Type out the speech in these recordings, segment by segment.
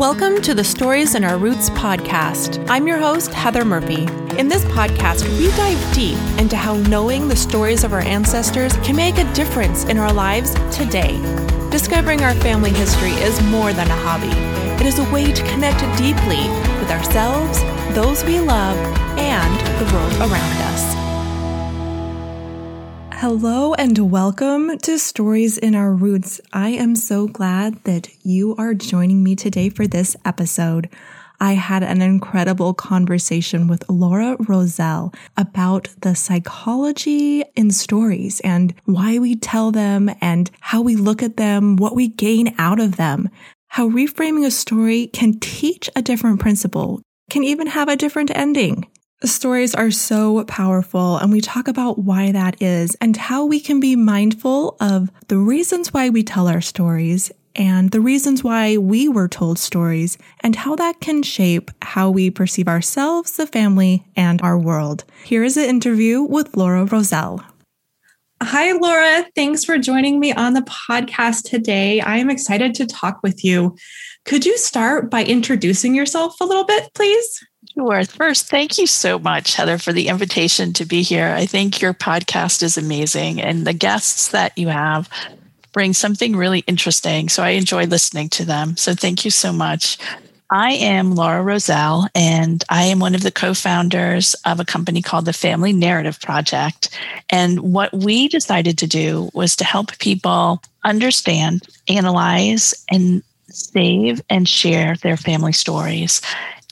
Welcome to the Stories in Our Roots podcast. I'm your host, Heather Murphy. In this podcast, we dive deep into how knowing the stories of our ancestors can make a difference in our lives today. Discovering our family history is more than a hobby, it is a way to connect deeply with ourselves, those we love, and the world around us. Hello and welcome to Stories in Our Roots. I am so glad that you are joining me today for this episode. I had an incredible conversation with Laura Roselle about the psychology in stories and why we tell them and how we look at them, what we gain out of them, how reframing a story can teach a different principle, can even have a different ending. Stories are so powerful, and we talk about why that is and how we can be mindful of the reasons why we tell our stories and the reasons why we were told stories and how that can shape how we perceive ourselves, the family, and our world. Here is an interview with Laura Roselle. Hi, Laura. Thanks for joining me on the podcast today. I am excited to talk with you. Could you start by introducing yourself a little bit, please? Sure. First, thank you so much, Heather, for the invitation to be here. I think your podcast is amazing, and the guests that you have bring something really interesting. So I enjoy listening to them. So thank you so much. I am Laura Roselle, and I am one of the co founders of a company called the Family Narrative Project. And what we decided to do was to help people understand, analyze, and save and share their family stories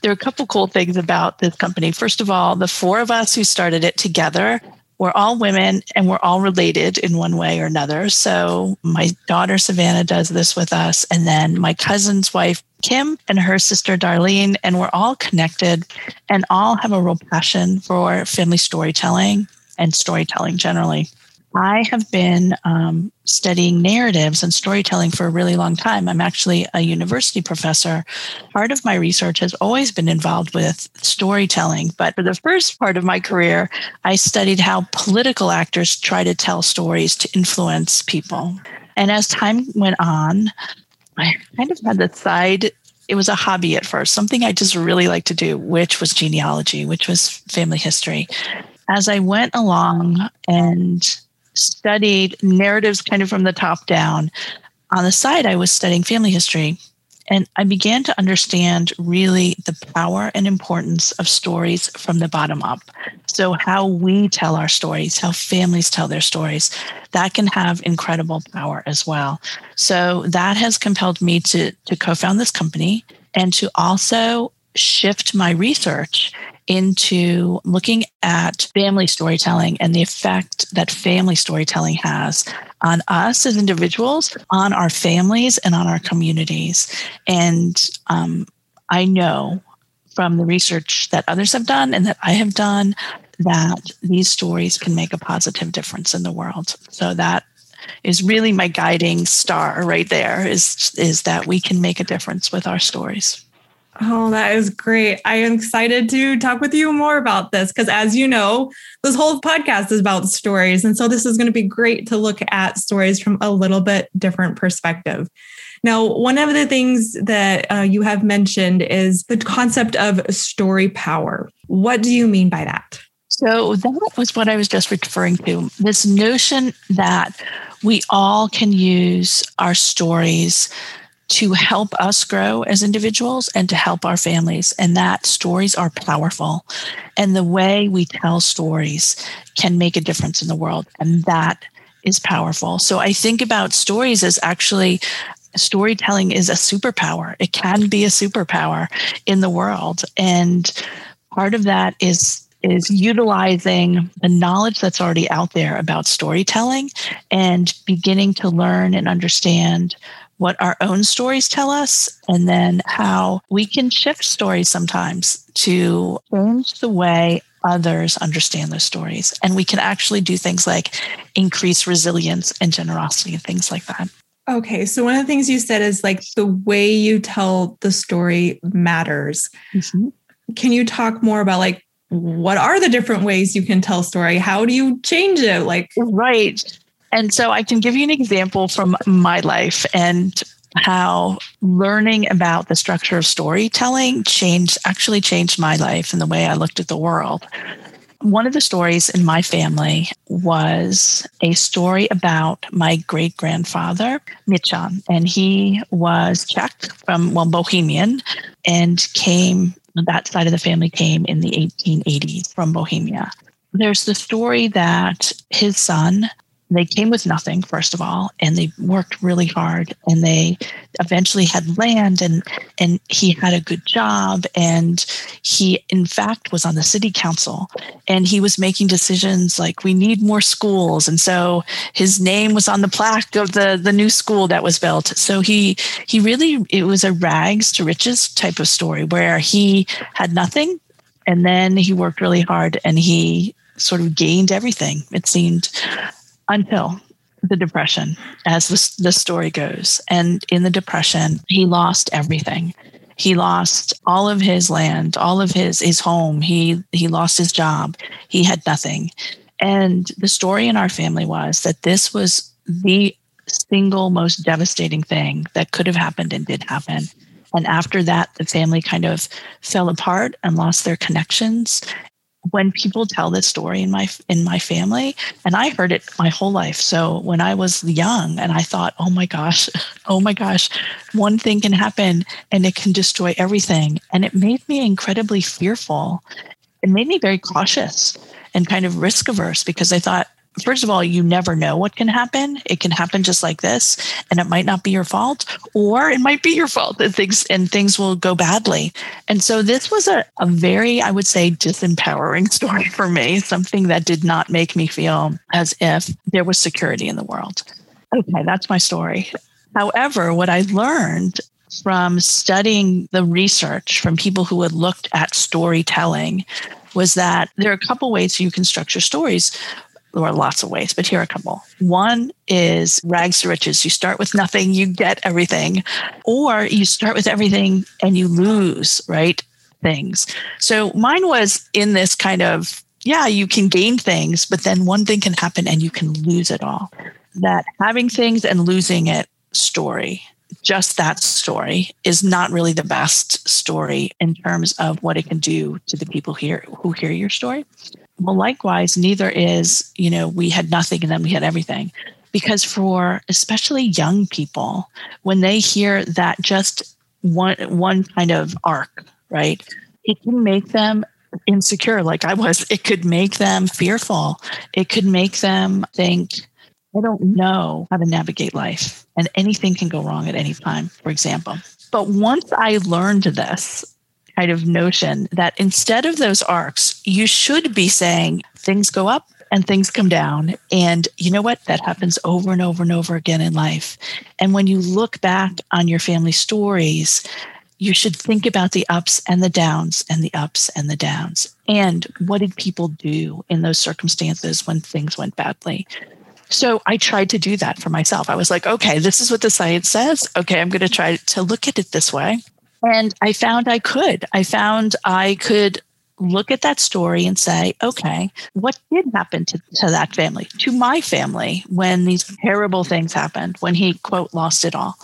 there are a couple cool things about this company. First of all, the four of us who started it together we're all women and we're all related in one way or another. So my daughter Savannah does this with us, and then my cousin's wife Kim and her sister Darlene, and we're all connected and all have a real passion for family storytelling and storytelling generally. I have been um, studying narratives and storytelling for a really long time. I'm actually a university professor. Part of my research has always been involved with storytelling, but for the first part of my career, I studied how political actors try to tell stories to influence people. And as time went on, I kind of had the side it was a hobby at first, something I just really liked to do, which was genealogy, which was family history. As I went along and studied narratives kind of from the top down. On the side, I was studying family history. And I began to understand really the power and importance of stories from the bottom up. So, how we tell our stories, how families tell their stories, that can have incredible power as well. So, that has compelled me to, to co found this company and to also shift my research into looking at family storytelling and the effect that family storytelling has on us as individuals, on our families, and on our communities. And um, I know from the research that others have done and that I have done that these stories can make a positive difference in the world. So that is really my guiding star right there is is that we can make a difference with our stories. Oh, that is great. I am excited to talk with you more about this because, as you know, this whole podcast is about stories. And so, this is going to be great to look at stories from a little bit different perspective. Now, one of the things that uh, you have mentioned is the concept of story power. What do you mean by that? So, that was what I was just referring to this notion that we all can use our stories to help us grow as individuals and to help our families. And that stories are powerful. And the way we tell stories can make a difference in the world. And that is powerful. So I think about stories as actually storytelling is a superpower. It can be a superpower in the world. And part of that is is utilizing the knowledge that's already out there about storytelling and beginning to learn and understand what our own stories tell us, and then how we can shift stories sometimes to change the way others understand those stories. And we can actually do things like increase resilience and generosity and things like that. Okay. So, one of the things you said is like the way you tell the story matters. Mm-hmm. Can you talk more about like what are the different ways you can tell story? How do you change it? Like, right. And so I can give you an example from my life and how learning about the structure of storytelling changed actually changed my life and the way I looked at the world. One of the stories in my family was a story about my great grandfather, Michan, and he was Czech from, well, Bohemian, and came, that side of the family came in the 1880s from Bohemia. There's the story that his son they came with nothing first of all and they worked really hard and they eventually had land and and he had a good job and he in fact was on the city council and he was making decisions like we need more schools and so his name was on the plaque of the the new school that was built. So he he really it was a rags to riches type of story where he had nothing and then he worked really hard and he sort of gained everything it seemed until the depression, as the, the story goes. And in the depression, he lost everything. He lost all of his land, all of his his home. He he lost his job. He had nothing. And the story in our family was that this was the single most devastating thing that could have happened and did happen. And after that, the family kind of fell apart and lost their connections when people tell this story in my in my family and i heard it my whole life. So when i was young and i thought oh my gosh oh my gosh one thing can happen and it can destroy everything. And it made me incredibly fearful. It made me very cautious and kind of risk averse because i thought first of all, you never know what can happen. It can happen just like this, and it might not be your fault, or it might be your fault and things and things will go badly. And so this was a, a very, I would say, disempowering story for me, something that did not make me feel as if there was security in the world. Okay, that's my story. However, what I learned from studying the research from people who had looked at storytelling was that there are a couple ways you can structure stories there are lots of ways, but here are a couple. One is rags to riches. You start with nothing, you get everything, or you start with everything and you lose, right? Things. So mine was in this kind of, yeah, you can gain things, but then one thing can happen and you can lose it all. That having things and losing it story just that story is not really the best story in terms of what it can do to the people here who hear your story. Well, likewise, neither is, you know, we had nothing and then we had everything. Because for especially young people, when they hear that just one one kind of arc, right, it can make them insecure like I was. It could make them fearful. It could make them think, I don't know how to navigate life. And anything can go wrong at any time, for example. But once I learned this, kind of notion that instead of those arcs, you should be saying things go up and things come down. And you know what? That happens over and over and over again in life. And when you look back on your family stories, you should think about the ups and the downs and the ups and the downs. And what did people do in those circumstances when things went badly? So I tried to do that for myself. I was like, okay, this is what the science says. Okay, I'm going to try to look at it this way. And I found I could. I found I could look at that story and say, okay, what did happen to, to that family, to my family, when these terrible things happened, when he, quote, lost it all?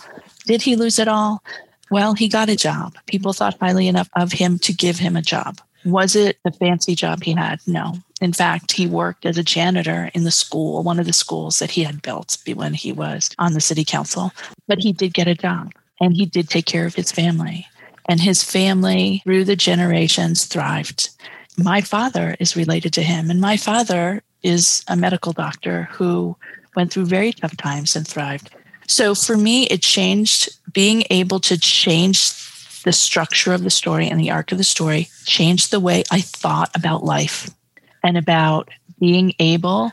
Did he lose it all? Well, he got a job. People thought highly enough of him to give him a job. Was it a fancy job he had? No. In fact, he worked as a janitor in the school, one of the schools that he had built when he was on the city council. But he did get a job and he did take care of his family. And his family, through the generations, thrived. My father is related to him, and my father is a medical doctor who went through very tough times and thrived. So for me, it changed being able to change the structure of the story and the arc of the story, changed the way I thought about life and about being able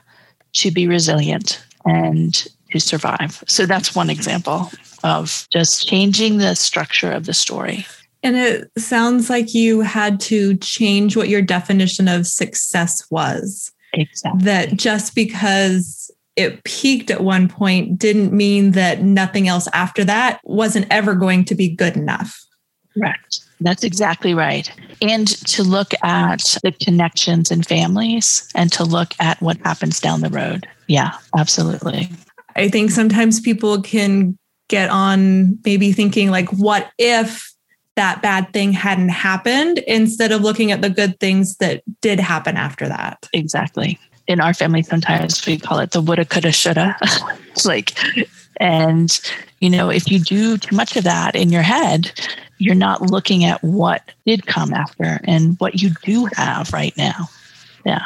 to be resilient and to survive. So that's one example of just changing the structure of the story. And it sounds like you had to change what your definition of success was. Exactly. That just because it peaked at one point didn't mean that nothing else after that wasn't ever going to be good enough. Correct. That's exactly right. And to look at the connections and families and to look at what happens down the road. Yeah, absolutely. I think sometimes people can get on maybe thinking like, what if that bad thing hadn't happened instead of looking at the good things that did happen after that. Exactly. In our family, sometimes we call it the woulda, coulda, shoulda. it's like, and, you know, if you do too much of that in your head, you're not looking at what did come after and what you do have right now. Yeah.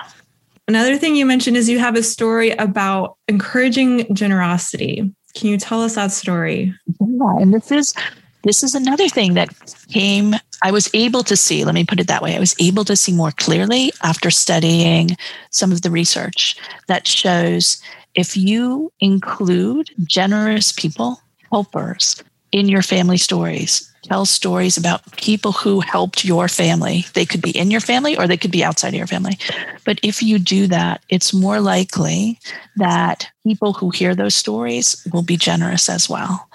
Another thing you mentioned is you have a story about encouraging generosity. Can you tell us that story? Yeah, and this is this is another thing that came i was able to see let me put it that way i was able to see more clearly after studying some of the research that shows if you include generous people helpers in your family stories tell stories about people who helped your family. They could be in your family or they could be outside of your family. But if you do that, it's more likely that people who hear those stories will be generous as well,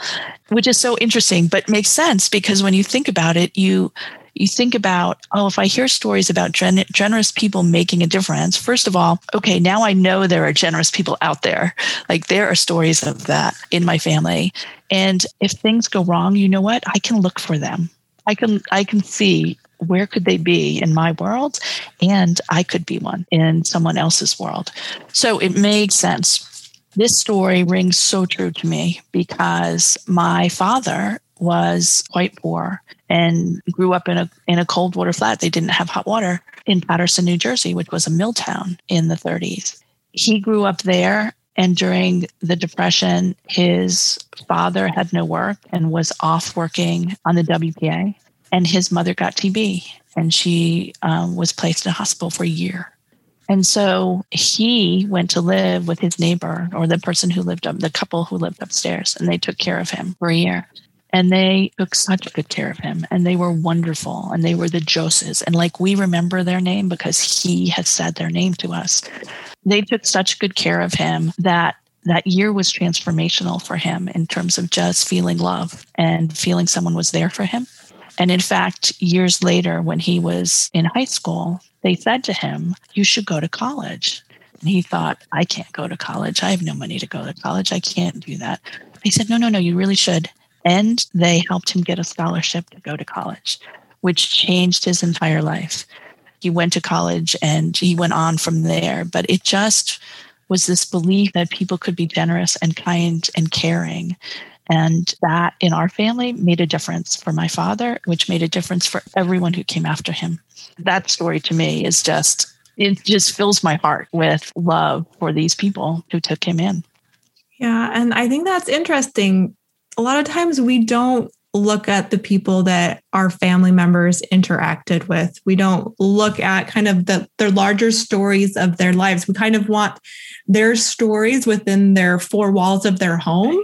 which is so interesting, but makes sense because when you think about it, you you think about, oh, if I hear stories about gen- generous people making a difference, first of all, okay, now I know there are generous people out there. Like there are stories of that in my family. And if things go wrong, you know what? I can look for them. I can I can see where could they be in my world and I could be one in someone else's world. So it makes sense. This story rings so true to me because my father was quite poor and grew up in a in a cold water flat. They didn't have hot water in Paterson, New Jersey, which was a mill town in the 30s. He grew up there and during the Depression, his father had no work and was off working on the WPA. And his mother got TB and she um, was placed in a hospital for a year. And so he went to live with his neighbor or the person who lived up, the couple who lived upstairs, and they took care of him for a year. And they took such good care of him and they were wonderful. And they were the Joses. And like we remember their name because he had said their name to us. They took such good care of him that that year was transformational for him in terms of just feeling love and feeling someone was there for him. And in fact, years later, when he was in high school, they said to him, You should go to college. And he thought, I can't go to college. I have no money to go to college. I can't do that. They said, No, no, no, you really should. And they helped him get a scholarship to go to college, which changed his entire life. He went to college and he went on from there. But it just was this belief that people could be generous and kind and caring. And that in our family made a difference for my father, which made a difference for everyone who came after him. That story to me is just, it just fills my heart with love for these people who took him in. Yeah. And I think that's interesting a lot of times we don't look at the people that our family members interacted with. We don't look at kind of the their larger stories of their lives. We kind of want their stories within their four walls of their home,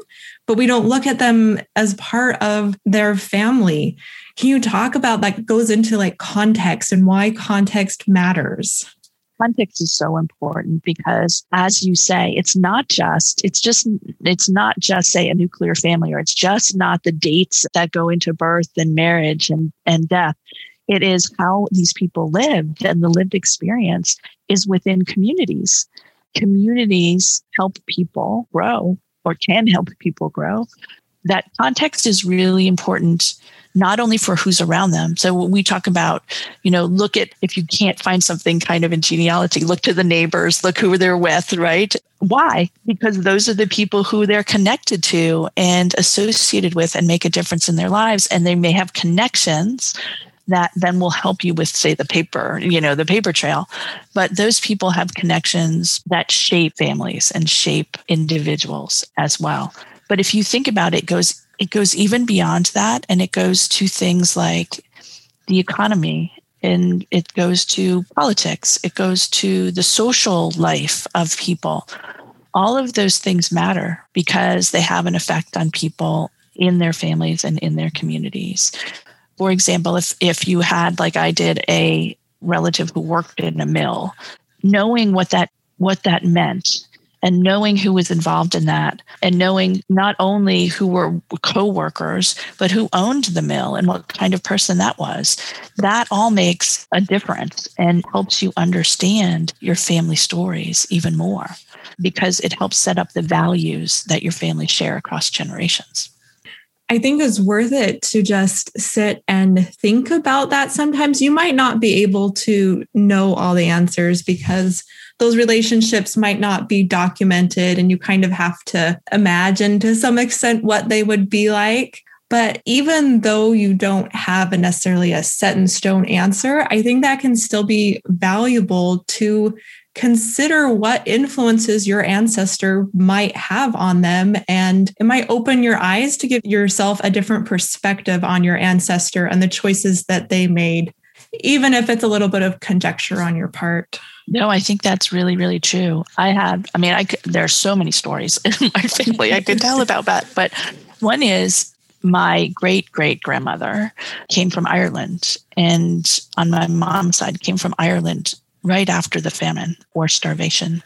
but we don't look at them as part of their family. Can you talk about that goes into like context and why context matters? Context is so important because as you say it's not just it's just it's not just say a nuclear family or it's just not the dates that go into birth and marriage and and death. It is how these people lived and the lived experience is within communities. Communities help people grow or can help people grow. That context is really important not only for who's around them. So when we talk about, you know, look at if you can't find something kind of in genealogy, look to the neighbors, look who they're with, right? Why? Because those are the people who they're connected to and associated with and make a difference in their lives. And they may have connections that then will help you with say the paper you know the paper trail but those people have connections that shape families and shape individuals as well but if you think about it, it goes it goes even beyond that and it goes to things like the economy and it goes to politics it goes to the social life of people. All of those things matter because they have an effect on people in their families and in their communities. For example if if you had like i did a relative who worked in a mill knowing what that what that meant and knowing who was involved in that and knowing not only who were co-workers but who owned the mill and what kind of person that was that all makes a difference and helps you understand your family stories even more because it helps set up the values that your family share across generations I think it's worth it to just sit and think about that. Sometimes you might not be able to know all the answers because those relationships might not be documented and you kind of have to imagine to some extent what they would be like. But even though you don't have a necessarily a set in stone answer, I think that can still be valuable to consider what influences your ancestor might have on them. And it might open your eyes to give yourself a different perspective on your ancestor and the choices that they made, even if it's a little bit of conjecture on your part. No, I think that's really, really true. I had, I mean, I could, there are so many stories in my family I could tell about that, but one is my great great grandmother came from Ireland, and on my mom's side, came from Ireland right after the famine or starvation.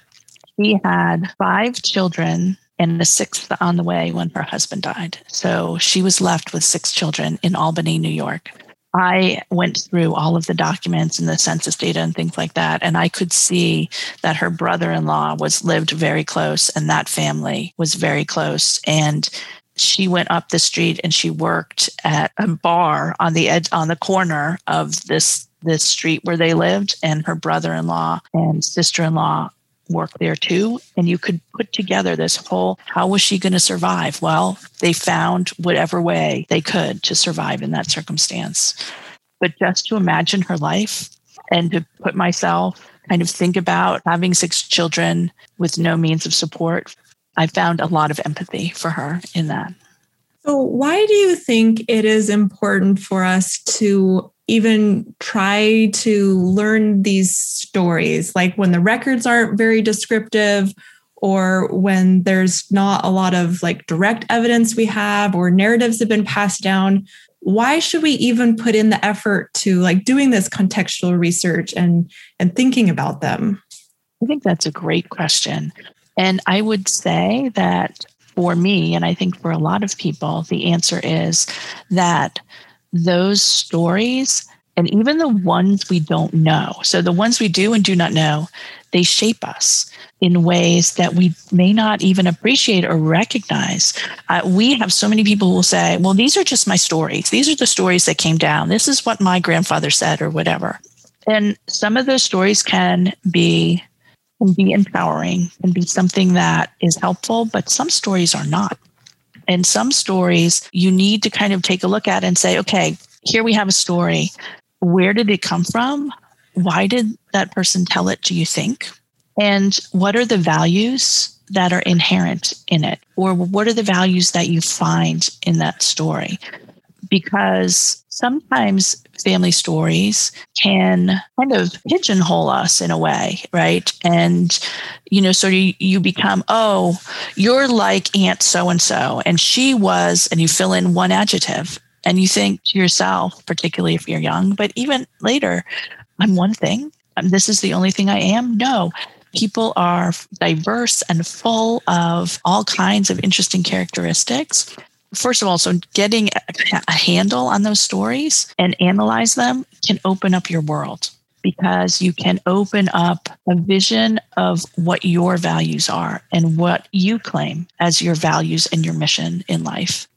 She had five children and the sixth on the way when her husband died. So she was left with six children in Albany, New York. I went through all of the documents and the census data and things like that, and I could see that her brother-in-law was lived very close, and that family was very close. And she went up the street and she worked at a bar on the edge on the corner of this this street where they lived and her brother-in-law and sister-in-law worked there too. And you could put together this whole how was she going to survive? Well they found whatever way they could to survive in that circumstance. But just to imagine her life and to put myself kind of think about having six children with no means of support I found a lot of empathy for her in that. So, why do you think it is important for us to even try to learn these stories? Like when the records aren't very descriptive, or when there's not a lot of like direct evidence we have, or narratives have been passed down. Why should we even put in the effort to like doing this contextual research and and thinking about them? I think that's a great question. And I would say that for me, and I think for a lot of people, the answer is that those stories, and even the ones we don't know, so the ones we do and do not know, they shape us in ways that we may not even appreciate or recognize. Uh, we have so many people who will say, well, these are just my stories. These are the stories that came down. This is what my grandfather said, or whatever. And some of those stories can be can be empowering and be something that is helpful, but some stories are not. And some stories you need to kind of take a look at and say, okay, here we have a story. Where did it come from? Why did that person tell it, do you think? And what are the values that are inherent in it? Or what are the values that you find in that story? Because sometimes family stories can kind of pigeonhole us in a way, right? And, you know, so you, you become, oh, you're like Aunt so and so, and she was, and you fill in one adjective. And you think to yourself, particularly if you're young, but even later, I'm one thing. Um, this is the only thing I am. No, people are diverse and full of all kinds of interesting characteristics first of all, so getting a, handle on those stories and analyze them can open up your world because you can open up a vision of what your values are and what you claim as your values and your mission in life.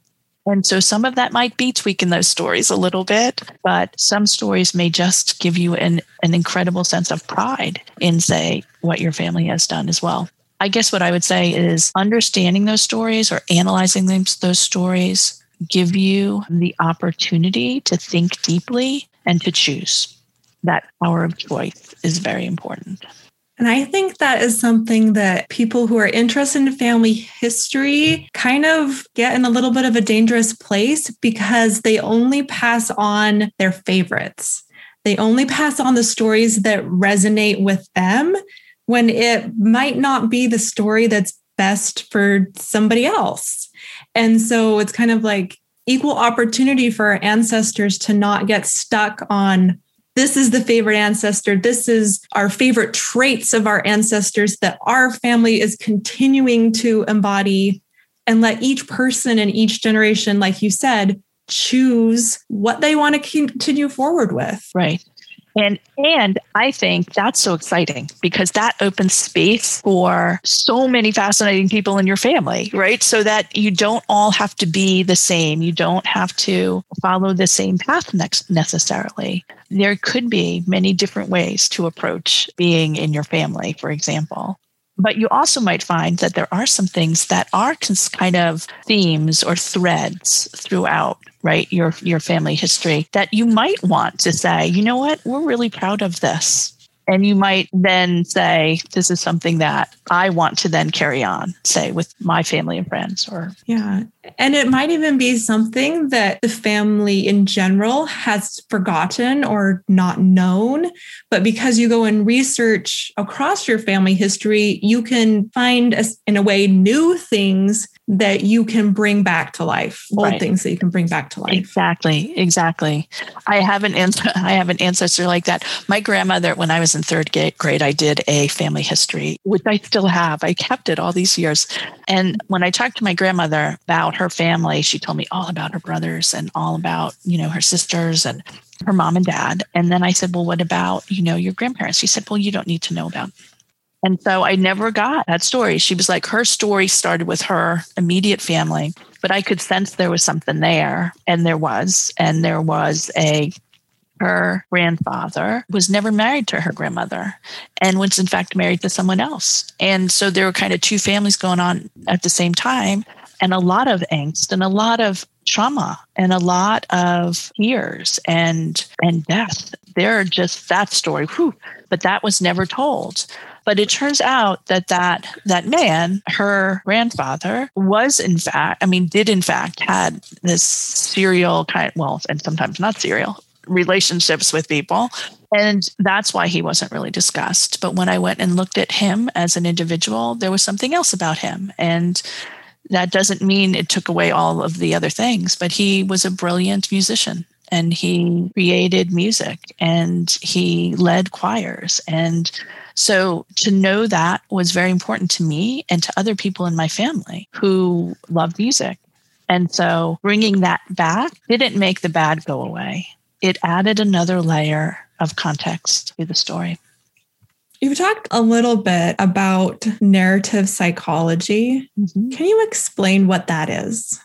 And so some of that might be tweaking those stories a little bit, but some stories may just give you an, an incredible sense of pride in, say, what your family has done as well. I guess what I would say is understanding those stories or analyzing those stories give you the opportunity to think deeply and to choose. That power of choice is very important. And I think that is something that people who are interested in family history kind of get in a little bit of a dangerous place because they only pass on their favorites. They only pass on the stories that resonate with them when it might not be the story that's best for somebody else. And so it's kind of like equal opportunity for our ancestors to not get stuck on this is the favorite ancestor. This is our favorite traits of our ancestors that our family is continuing to embody. And let each person in each generation, like you said, choose what they want to continue forward with. Right. And and I think that's so exciting because that opens space for so many fascinating people in your family, right? So that you don't all have to be the same. You don't have to follow the same path next necessarily. There could be many different ways to approach being in your family, for example. But you also might find that there are some things that are kind of themes or threads throughout right your your family history that you might want to say you know what? We're really proud of this and you might then say this is something that i want to then carry on say with my family and friends or yeah. And it might even be something that the family in general has forgotten or not known. But because you go and research across your family history you can find in a way new things that you can bring back to life old right. things that you can bring back to life. Exactly exactly. I have an i have an ancestor like that. My grandmother when i was in third grade i did a family history which i still have. I kept it all these years. And when i talked to my grandmother about her family she told me all about her brothers and all about you know her sisters and her mom and dad. And then i said well what about you know your grandparents? She said well you don't need to know about and so I never got that story. She was like, her story started with her immediate family, but I could sense there was something there. And there was. And there was a, her grandfather was never married to her grandmother and was in fact married to someone else. And so there were kind of two families going on at the same time and a lot of angst and a lot of trauma and a lot of tears and and death. They're just that story. Whew, but that was never told. But it turns out that that that man, her grandfather, was in fact, I mean, did in fact had this serial kind, well, and sometimes not serial relationships with people. And that's why he wasn't really discussed. But when I went and looked at him as an individual, there was something else about him. And that doesn't mean it took away all of the other things, but he was a brilliant musician and he created music and he led choirs and so to know that was very important to me and to other people in my family who love music. And so bringing that back didn't make the bad go away. It added another layer of context to the story. You've talked a little bit about narrative psychology. Mm-hmm. Can you explain what that is?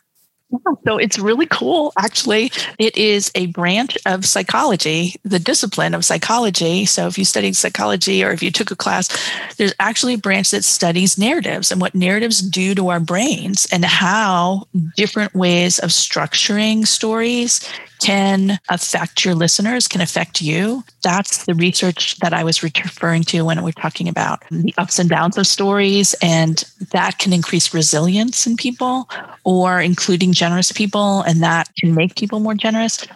Yeah, so it's really cool. Actually, it is a branch of psychology, the discipline of psychology. So if you studied psychology or if you took a class, there's actually a branch that studies narratives and what narratives do to our brains and how different ways of structuring stories can affect your listeners, can affect you. That's the research that I was referring to when we're talking about the ups and downs of stories. And that can increase resilience in people or including generous people. And that can make people more generous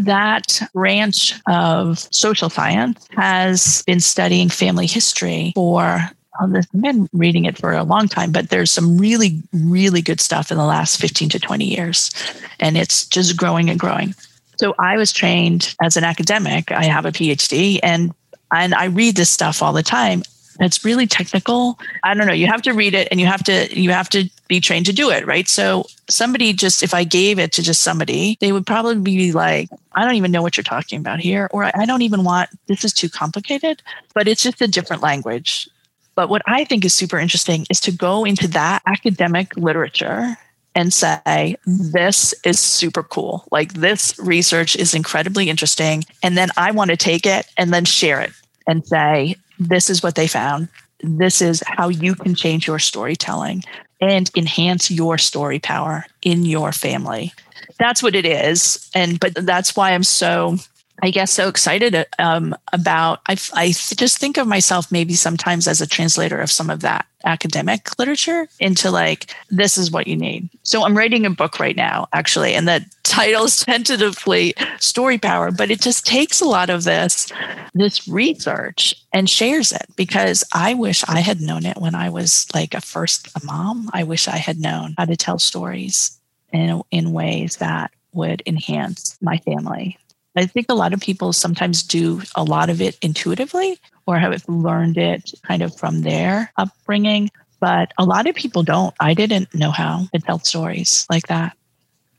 that branch of social science has been studying family history for I've been reading it for a long time, but there's some really, really good stuff in the last 15 to 20 years. And it's just growing and growing. So I was trained as an academic. I have a PhD and and I read this stuff all the time. It's really technical. I don't know. You have to read it and you have to you have to be trained to do it, right? So somebody just if I gave it to just somebody, they would probably be like, I don't even know what you're talking about here, or I don't even want this is too complicated. But it's just a different language. But what I think is super interesting is to go into that academic literature and say, this is super cool. Like, this research is incredibly interesting. And then I want to take it and then share it and say, this is what they found. This is how you can change your storytelling and enhance your story power in your family. That's what it is. And, but that's why I'm so I guess so excited um, about. I, I just think of myself maybe sometimes as a translator of some of that academic literature into like this is what you need. So I'm writing a book right now, actually, and the title is tentatively "Story Power," but it just takes a lot of this this research and shares it because I wish I had known it when I was like a first a mom. I wish I had known how to tell stories in in ways that would enhance my family I think a lot of people sometimes do a lot of it intuitively or have learned it kind of from their upbringing, but a lot of people don't. I didn't know how to tell stories like that.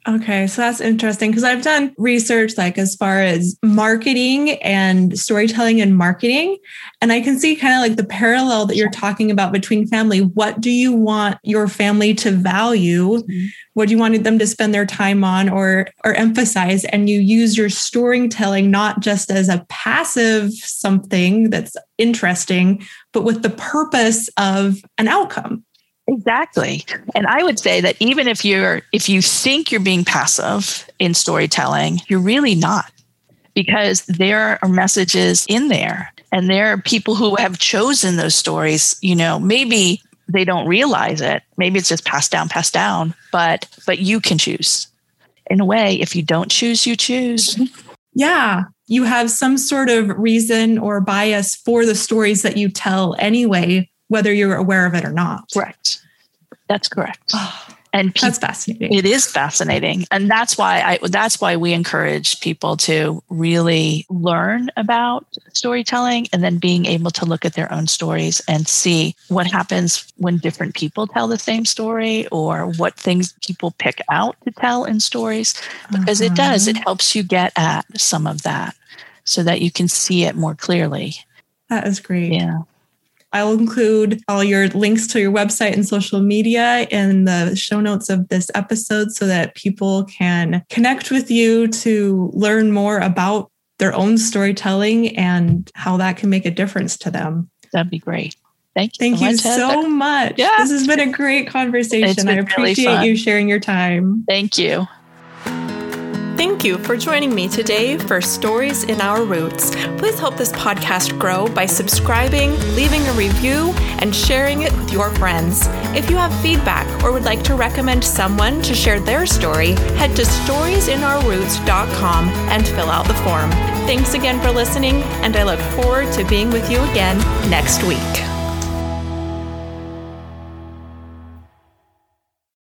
Okay, so that's interesting because I've done research like as far as marketing and storytelling and marketing. And I can see kind of like the parallel that you're talking about between family. What do you want your family to value? Mm-hmm. What do you want them to spend their time on or or emphasize? And you use your storytelling not just as a passive something that's interesting, but with the purpose of an outcome. Exactly. And I would say that even if you're if you think you're being passive in storytelling, you're really not. Because there are messages in there and there are people who have chosen those stories, you know, maybe they don't realize it. Maybe it's just passed down, passed down, but but you can choose. In a way, if you don't choose, you choose. Yeah. You have some sort of reason or bias for the stories that you tell anyway, whether you're aware of it or not. Correct. That's correct. and people, that's fascinating. It is fascinating, and that's why I that's why we encourage people to really learn about storytelling, and then being able to look at their own stories and see what happens when different people tell the same story, or what things people pick out to tell in stories, because it does. It uh-huh. helps you get at some of that, so that you can see it more clearly. That is great. Yeah. I'll include all your links to your website and social media in the show notes of this episode so that people can connect with you to learn more about their own storytelling and how that can make a difference to them. That'd be great. Thank you. Thank so you much, so much. Yeah. This has been a great conversation. I appreciate really you sharing your time. Thank you. Thank you for joining me today for Stories in Our Roots. Please help this podcast grow by subscribing, leaving a review, and sharing it with your friends. If you have feedback or would like to recommend someone to share their story, head to storiesinourroots.com and fill out the form. Thanks again for listening, and I look forward to being with you again next week.